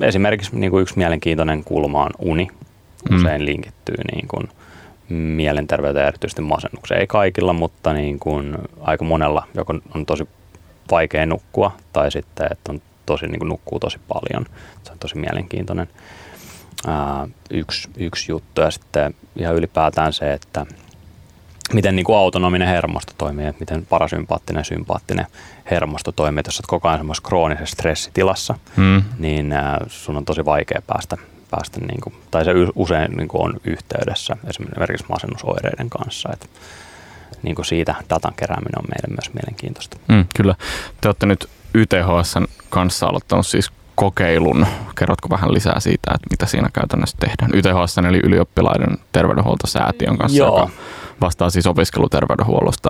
S4: Esimerkiksi niin kuin yksi mielenkiintoinen kulma on uni. Mm. Usein mm. linkittyy niin kuin mielenterveyteen erityisesti masennukseen. Ei kaikilla, mutta niin kuin aika monella, joka on tosi vaikea nukkua tai sitten, että on tosi, niin kuin nukkuu tosi paljon. Se on tosi mielenkiintoinen ää, yksi, yksi juttu. Ja sitten ihan ylipäätään se, että miten niin kuin autonominen hermosto toimii, että miten parasympaattinen ja sympaattinen hermosto toimii. Että jos olet koko ajan semmoisessa kroonisessa stressitilassa, mm. niin äh, sun on tosi vaikea päästä, päästä niin kuin, tai se usein niin kuin on yhteydessä esimerkiksi masennusoireiden kanssa. Että niin kuin siitä datan kerääminen on meille myös mielenkiintoista.
S3: Mm, kyllä. Te olette nyt YTHSn kanssa aloittanut siis kokeilun. Kerrotko vähän lisää siitä, että mitä siinä käytännössä tehdään? YTHS eli ylioppilaiden terveydenhuoltosäätiön kanssa, Joo. joka vastaa siis opiskeluterveydenhuollosta.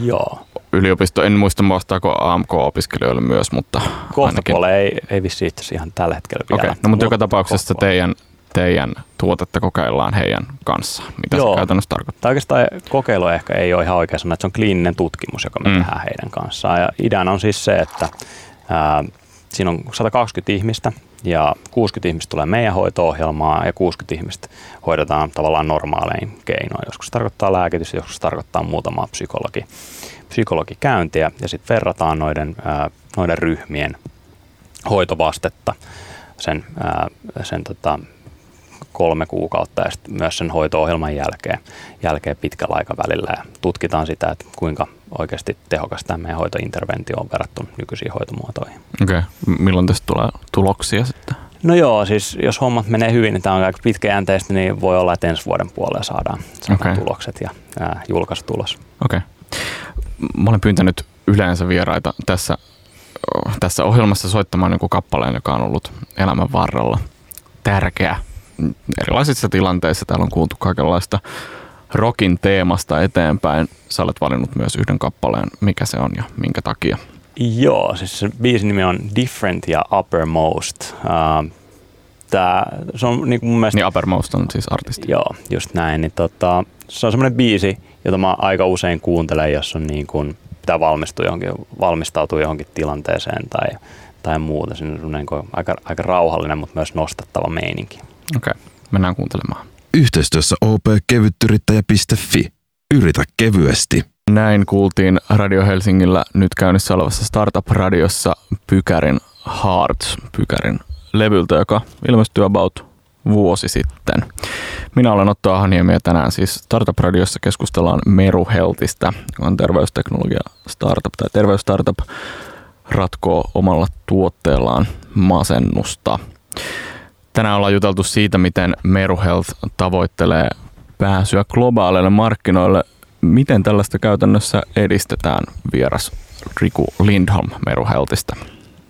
S4: Joo.
S3: Yliopisto, en muista vastaako AMK-opiskelijoille myös, mutta
S4: Kohta ei, ei vissi itse ihan tällä hetkellä
S3: vielä. Okei, okay. no mutta joka tapauksessa teidän, teidän tuotetta kokeillaan heidän kanssaan. Mitä Joo. se käytännössä tarkoittaa?
S4: Oikeastaan kokeilu ehkä ei ole ihan oikein sanoa, että se on kliininen tutkimus, joka me mm. tehdään heidän kanssaan. Ja ideana on siis se, että ää, siinä on 120 ihmistä ja 60 ihmistä tulee meidän hoito-ohjelmaan ja 60 ihmistä hoidetaan tavallaan normaalein keinoin. Joskus tarkoittaa lääkitys, joskus tarkoittaa muutamaa psykologi, psykologikäyntiä ja sitten verrataan noiden, noiden ryhmien hoitovastetta sen, sen tota, kolme kuukautta ja sitten myös sen hoito-ohjelman jälkeen, jälkeen pitkällä aikavälillä ja tutkitaan sitä, että kuinka oikeasti tehokas tämä meidän hoitointerventio on verrattuna nykyisiin hoitomuotoihin.
S3: Okei, okay. milloin tästä tulee tuloksia sitten?
S4: No joo, siis jos hommat menee hyvin, niin tämä on aika pitkäjänteistä, niin voi olla, että ensi vuoden puolella saadaan, saadaan okay. tulokset ja ää, julkaisutulos.
S3: Okei. Okay. Mä olen pyyntänyt yleensä vieraita tässä, tässä ohjelmassa soittamaan joku kappaleen, joka on ollut elämän varrella tärkeä erilaisissa tilanteissa. Täällä on kuultu kaikenlaista rockin teemasta eteenpäin. Sä olet valinnut myös yhden kappaleen. Mikä se on ja minkä takia?
S4: Joo, siis se biisin nimi on Different ja Uppermost. Uh, tää, se on niin mun mielestä...
S3: Niin Uppermost on siis artisti.
S4: Joo, just näin. Niin tota, se on semmoinen biisi, jota mä aika usein kuuntelen, jos on niin kuin, pitää valmistua johonkin, valmistautua johonkin tilanteeseen tai, tai muuta. Se on niin kuin aika, aika rauhallinen, mutta myös nostattava meininki.
S3: Okei, okay. mennään kuuntelemaan.
S2: Yhteistyössä opkevyttyrittäjä.fi. Yritä kevyesti.
S3: Näin kuultiin Radio Helsingillä nyt käynnissä olevassa Startup-radiossa Pykärin Hearts, Pykärin levyltä, joka ilmestyi about vuosi sitten. Minä olen Otto Ahaniemi ja tänään siis Startup-radiossa keskustellaan Meru Healthista, joka on terveysteknologia startup tai terveysstartup ratkoo omalla tuotteellaan masennusta. Tänään ollaan juteltu siitä, miten Meru Health tavoittelee pääsyä globaaleille markkinoille. Miten tällaista käytännössä edistetään vieras Riku Lindholm Meru Healthista?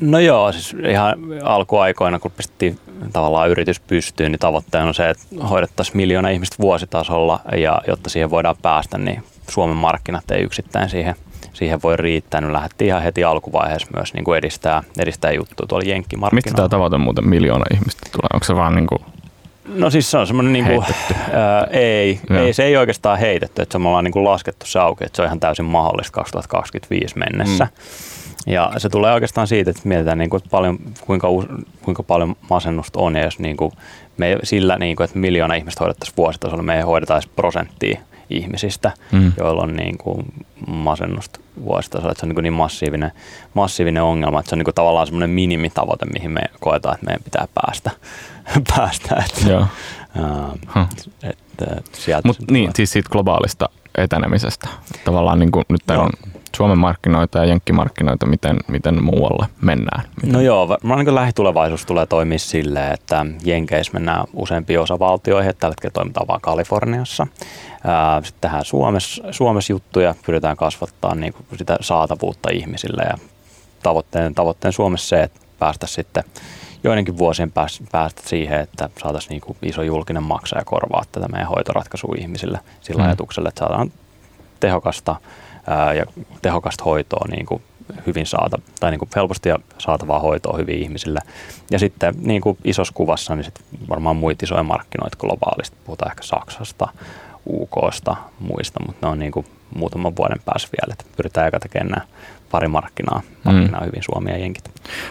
S4: No joo, siis ihan alkuaikoina, kun pistettiin tavallaan yritys pystyyn, niin tavoitteena on se, että hoidettaisiin miljoona ihmistä vuositasolla ja jotta siihen voidaan päästä, niin Suomen markkinat ei yksittäin siihen, siihen voi riittää. Nyt lähdettiin ihan heti alkuvaiheessa myös niin kuin edistää, edistää juttuja tuolla jenkkimarkkinoilla.
S3: Mistä tämä tavoite muuten miljoona ihmistä tulee? Onko se vaan niin kuin
S4: No siis se on semmoinen niin kuin, ää, ei, ei, se ei oikeastaan heitetty, että se me ollaan niin kuin laskettu se auki, että se on ihan täysin mahdollista 2025 mennessä. Mm. Ja se tulee oikeastaan siitä, että mietitään niin kuin, että paljon, kuinka, kuinka paljon masennusta on ja jos niin kuin, me sillä, niin kuin, että miljoona ihmistä hoidettaisiin vuositasolla, me ei hoideta edes prosenttia ihmisistä, mm. joilla on niin kuin masennusta vuositasolla. Että se on niin, niin massiivinen, massiivinen ongelma, että se on niin kuin tavallaan semmoinen minimitavoite, mihin me koetaan, että meidän pitää päästä. <laughs> päästä että,
S3: Joo.
S4: Uh, että sieltä
S3: Mut niin, siis siitä globaalista etenemisestä. Tavallaan niin kuin nyt on Suomen markkinoita ja jenkkimarkkinoita, miten, miten muualle mennään? Miten?
S4: No joo, varmaan niin lähitulevaisuus tulee toimia silleen, että Jenkeissä mennään useampiin osavaltioihin, että tällä hetkellä toimitaan vain Kaliforniassa. Sitten tehdään Suomessa, Suomessa juttuja, pyritään kasvattaa niin kuin sitä saatavuutta ihmisille ja tavoitteen, tavoitteen Suomessa se, että päästä sitten joidenkin vuosien päästä, päästä siihen, että saataisiin niin kuin iso julkinen maksaja korvaa tätä meidän hoitoratkaisua ihmisille sillä mm. ajatuksella, että saadaan tehokasta ää, ja tehokasta hoitoa niin kuin hyvin saata, tai niin kuin helposti ja saatavaa hoitoa hyvin ihmisille. Ja sitten niin kuin isossa kuvassa, niin sit varmaan muita isoja markkinoita globaalisti, puhutaan ehkä Saksasta, UKsta, muista, mutta ne on niin kuin muutaman vuoden päässä vielä, että pyritään eka tekemään nämä pari markkinaa, markkinaa mm. hyvin Suomi ja Jenkit.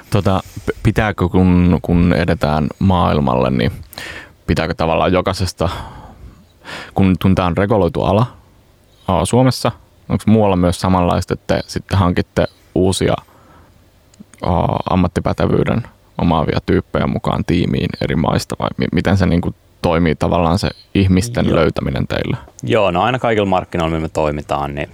S3: Tota, pitääkö kun, kun edetään maailmalle, niin pitääkö tavallaan jokaisesta, kun, kun tämä on reguloitu ala Suomessa, onko muualla myös samanlaista, että te sitten hankitte uusia ammattipätevyyden omaavia tyyppejä mukaan tiimiin eri maista vai miten se niin kuin toimii tavallaan se ihmisten Joo. löytäminen teille?
S4: Joo, no aina kaikilla markkinoilla, missä me toimitaan, niin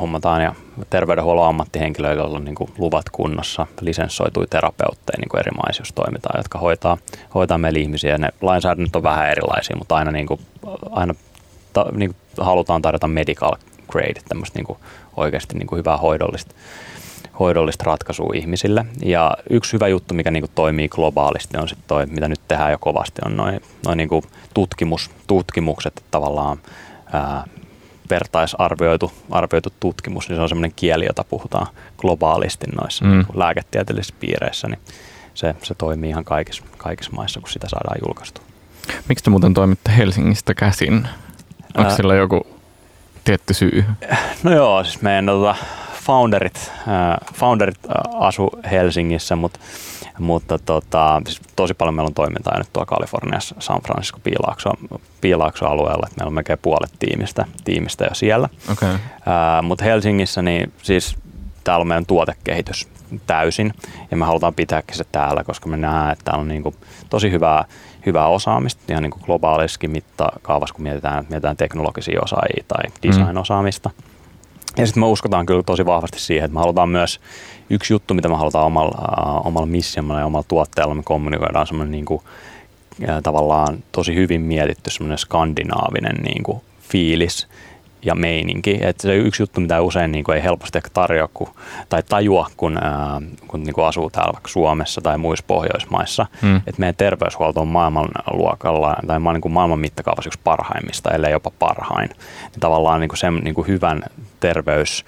S4: hommataan ja terveydenhuollon ammattihenkilöillä on niin luvat kunnossa, lisenssoitui terapeutteja niin eri maissa, jos toimitaan, jotka hoitaa, hoitaa meillä ihmisiä. Ne lainsäädännöt on vähän erilaisia, mutta aina, niin kuin, aina ta, niin kuin halutaan tarjota medical grade, tämmöistä niin kuin oikeasti niin kuin hyvää hoidollista hoidollista ratkaisua ihmisille. Ja yksi hyvä juttu, mikä niin kuin toimii globaalisti, on sitten toi, mitä nyt tehdään jo kovasti, on noin noi niin tutkimus, tutkimukset tavallaan ää, vertaisarvioitu arvioitu tutkimus, niin se on semmoinen kieli, jota puhutaan globaalisti noissa mm. niin lääketieteellisissä piireissä, niin se, se toimii ihan kaikissa, kaikissa maissa, kun sitä saadaan julkaistua.
S3: Miksi te muuten toimitte Helsingistä käsin? Onko Ää, sillä joku tietty syy?
S4: No joo, siis meidän tota, founderit, äh, founderit asu Helsingissä, mutta, mutta tota, siis tosi paljon meillä on toimintaa nyt tuolla Kaliforniassa, San Francisco, Piilaakso, Piilaakso alueella, että meillä on melkein puolet tiimistä, tiimistä jo siellä.
S3: Okay.
S4: Äh, mutta Helsingissä niin siis täällä on meidän tuotekehitys täysin ja me halutaan pitääkin se täällä, koska me nähdään, että täällä on niin kuin tosi hyvää, hyvää osaamista ihan niin kuin globaalissakin mittakaavassa, kun mietitään, mietitään teknologisia osaajia tai design-osaamista. Mm ja sitten me uskotaan kyllä tosi vahvasti siihen, että me halutaan myös, yksi juttu, mitä me halutaan omalla, uh, omalla missiolla ja omalla tuotteella, me kommunikoidaan semmoinen niin kuin, ja tavallaan tosi hyvin mietitty semmoinen skandinaavinen niin kuin, fiilis ja meininki. Et se yksi juttu, mitä usein niin kuin, ei helposti ehkä tarjoa kun, tai tajua, kun, ää, kun niin kuin asuu täällä vaikka Suomessa tai muissa Pohjoismaissa, mm. että meidän terveyshuolto on maailmanluokalla tai niin kuin maailman mittakaavassa yksi parhaimmista, ellei jopa parhain. Niin tavallaan niin kuin sen niin kuin hyvän terveys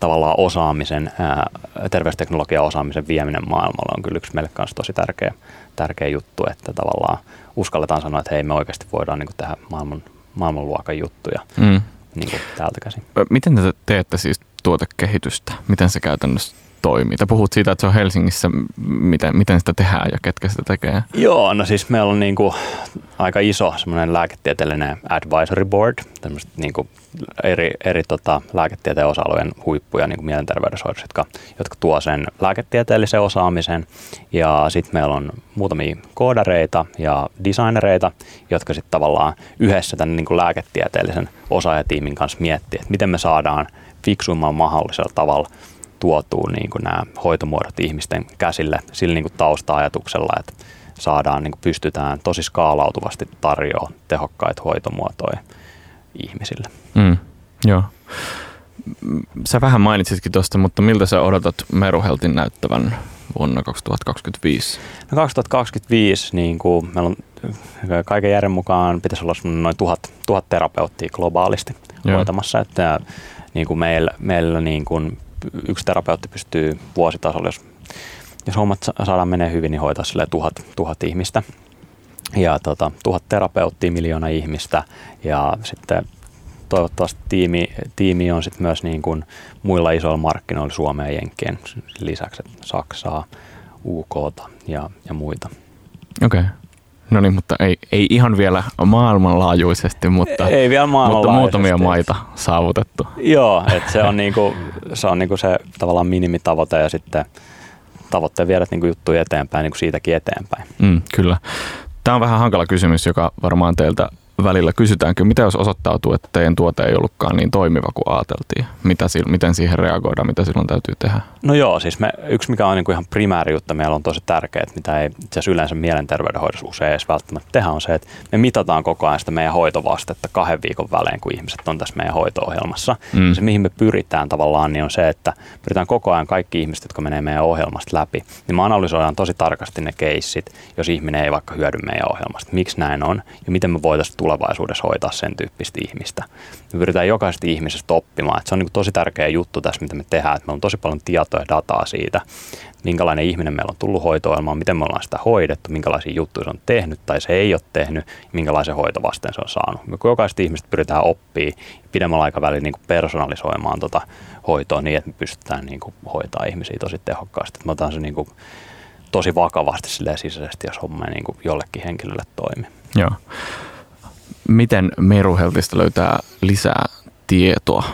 S4: tavallaan osaamisen, ää, terveysteknologian osaamisen vieminen maailmalle on kyllä yksi meille kanssa tosi tärkeä, tärkeä juttu, että tavallaan uskalletaan sanoa, että hei me oikeasti voidaan niin kuin tehdä maailman, maailmanluokan juttuja. Mm niin kuin täältä käsin.
S3: Miten te teette siis tuotekehitystä? Miten se käytännössä toimii? Tai puhut siitä, että se on Helsingissä, miten, miten sitä tehdään ja ketkä sitä tekee?
S4: Joo, no siis meillä on niinku aika iso semmoinen lääketieteellinen advisory board, tämmöiset niinku eri, eri tota, lääketieteen osa-alueen huippuja niin mielenterveydessä, jotka, jotka tuo sen lääketieteellisen osaamisen. Ja sitten meillä on muutamia koodareita ja designereita, jotka sitten tavallaan yhdessä tämän niin kuin lääketieteellisen osaajatiimin kanssa miettii, että miten me saadaan fiksuimman mahdollisella tavalla tuotua niin kuin nämä hoitomuodot ihmisten käsille sillä niin kuin tausta-ajatuksella, että saadaan, niin kuin pystytään tosi skaalautuvasti tarjoamaan tehokkaita hoitomuotoja ihmisille.
S3: Mm, joo. Sä vähän mainitsitkin tuosta, mutta miltä sä odotat Meruheltin näyttävän vuonna 2025?
S4: No 2025 niin kuin meillä on kaiken järjen mukaan pitäisi olla noin tuhat, tuhat terapeuttia globaalisti Joo. hoitamassa. Että niin kuin meillä, meillä niin kuin yksi terapeutti pystyy vuositasolla, jos, jos hommat saadaan menee hyvin, niin hoitaa sille tuhat, tuhat ihmistä. Ja tota, tuhat terapeuttia, miljoona ihmistä ja sitten toivottavasti tiimi, tiimi on sitten myös niin kuin muilla isoilla markkinoilla Suomeen ja Jenkkien lisäksi Saksaa, UK ja, ja muita.
S3: Okei. Okay. No niin, mutta ei, ei ihan vielä maailmanlaajuisesti, mutta,
S4: ei vielä
S3: mutta muutamia maita saavutettu.
S4: Joo, että se on, <laughs> niinku, se, on niinku se tavallaan minimitavoite ja sitten tavoitteen viedä niinku juttuja eteenpäin niinku siitäkin eteenpäin.
S3: Mm, kyllä. Tämä on vähän hankala kysymys, joka varmaan teiltä välillä kysytäänkin, mitä jos osoittautuu, että teidän tuote ei ollutkaan niin toimiva kuin ajateltiin? Mitä, miten siihen reagoidaan, mitä silloin täytyy tehdä?
S4: No joo, siis me, yksi mikä on niin kuin ihan primääri juttu, meillä on tosi tärkeää, mitä ei itse yleensä mielenterveydenhoidossa usein edes välttämättä tehdä, on se, että me mitataan koko ajan sitä meidän hoitovastetta kahden viikon välein, kun ihmiset on tässä meidän hoito-ohjelmassa. Mm. Se, mihin me pyritään tavallaan, niin on se, että pyritään koko ajan kaikki ihmiset, jotka menee meidän ohjelmasta läpi, niin me analysoidaan tosi tarkasti ne keissit, jos ihminen ei vaikka hyödy meidän ohjelmasta. Miksi näin on ja miten me voitaisiin tulevaisuudessa hoitaa sen tyyppistä ihmistä. Me pyritään jokaisesta ihmisestä oppimaan. Että se on niin tosi tärkeä juttu tässä, mitä me tehdään. Että meillä on tosi paljon tietoa ja dataa siitä, minkälainen ihminen meillä on tullut hoitoilmaan, miten me ollaan sitä hoidettu, minkälaisia juttuja se on tehnyt tai se ei ole tehnyt, minkälaisen hoitovasteen se on saanut. Me jokaisesta ihmistä pyritään oppii pidemmällä aikavälillä niin personalisoimaan tuota hoitoa niin, että me pystytään niin kuin hoitaa ihmisiä tosi tehokkaasti. Me otetaan se niin kuin tosi vakavasti sisäisesti, jos homma niin kuin jollekin henkilölle toimii.
S3: Joo miten Meruheltista löytää lisää tietoa?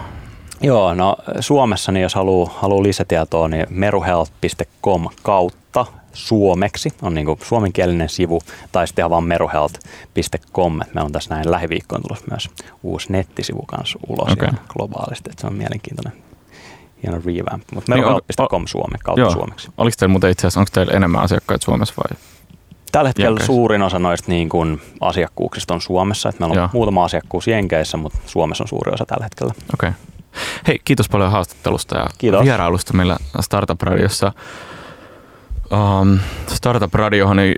S4: Joo, no Suomessa, niin jos haluaa haluu lisätietoa, niin meruhealth.com kautta suomeksi on niin suomenkielinen sivu, tai sitten ihan vaan meruhealth.com. Meillä on tässä näin lähiviikkoon tulossa myös uusi nettisivu kanssa ulos okay. globaalisti, että se on mielenkiintoinen hieno revamp. Mutta niin meruhealth.com Suome, kautta joo. suomeksi.
S3: Oliko teillä muuten itse asiassa, onko teillä enemmän asiakkaita Suomessa vai
S4: Tällä hetkellä Jenkeissä. suurin osa noista niin kuin asiakkuuksista on Suomessa. Että meillä on Joo. muutama asiakkuus Jenkeissä, mutta Suomessa on suuri osa tällä hetkellä.
S3: Okei. Okay. Hei, kiitos paljon haastattelusta ja kiitos. vierailusta meillä Startup Radiossa. Um, Startup Radiohan ei,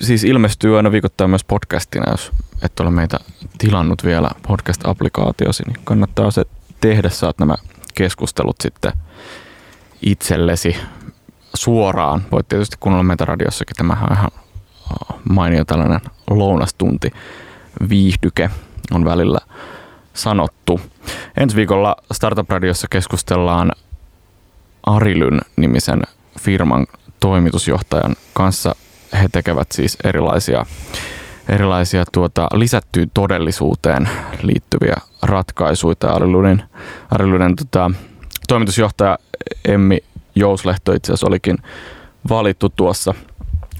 S3: siis ilmestyy aina viikoittain myös podcastina, jos et ole meitä tilannut vielä podcast-applikaatiosi, niin kannattaa se tehdä. Saat nämä keskustelut sitten itsellesi suoraan. Voit tietysti kuunnella meitä radiossakin, tämähän on ihan mainio tällainen lounastunti viihdyke on välillä sanottu. Ensi viikolla Startup Radiossa keskustellaan Arilyn nimisen firman toimitusjohtajan kanssa. He tekevät siis erilaisia, erilaisia tuota, lisättyyn todellisuuteen liittyviä ratkaisuja. Arilynin, Arilynin tota, toimitusjohtaja Emmi Jouslehto itse asiassa olikin valittu tuossa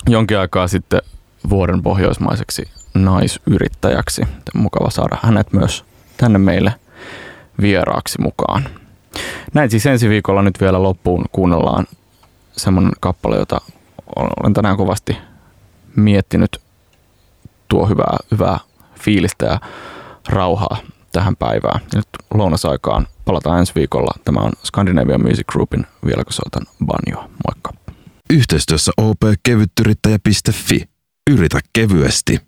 S3: jonkin aikaa sitten vuoden pohjoismaiseksi naisyrittäjäksi. Mukava saada hänet myös tänne meille vieraaksi mukaan. Näin siis ensi viikolla nyt vielä loppuun kuunnellaan semmoinen kappale, jota olen tänään kovasti miettinyt. Tuo hyvää, hyvää fiilistä ja rauhaa tähän päivään. Nyt lounasaikaan palataan ensi viikolla. Tämä on Scandinavian Music Groupin Vieläkö soitan banjo. Moikka!
S2: Yhteistyössä opkevyttyrittäjä.fi. Yritä kevyesti.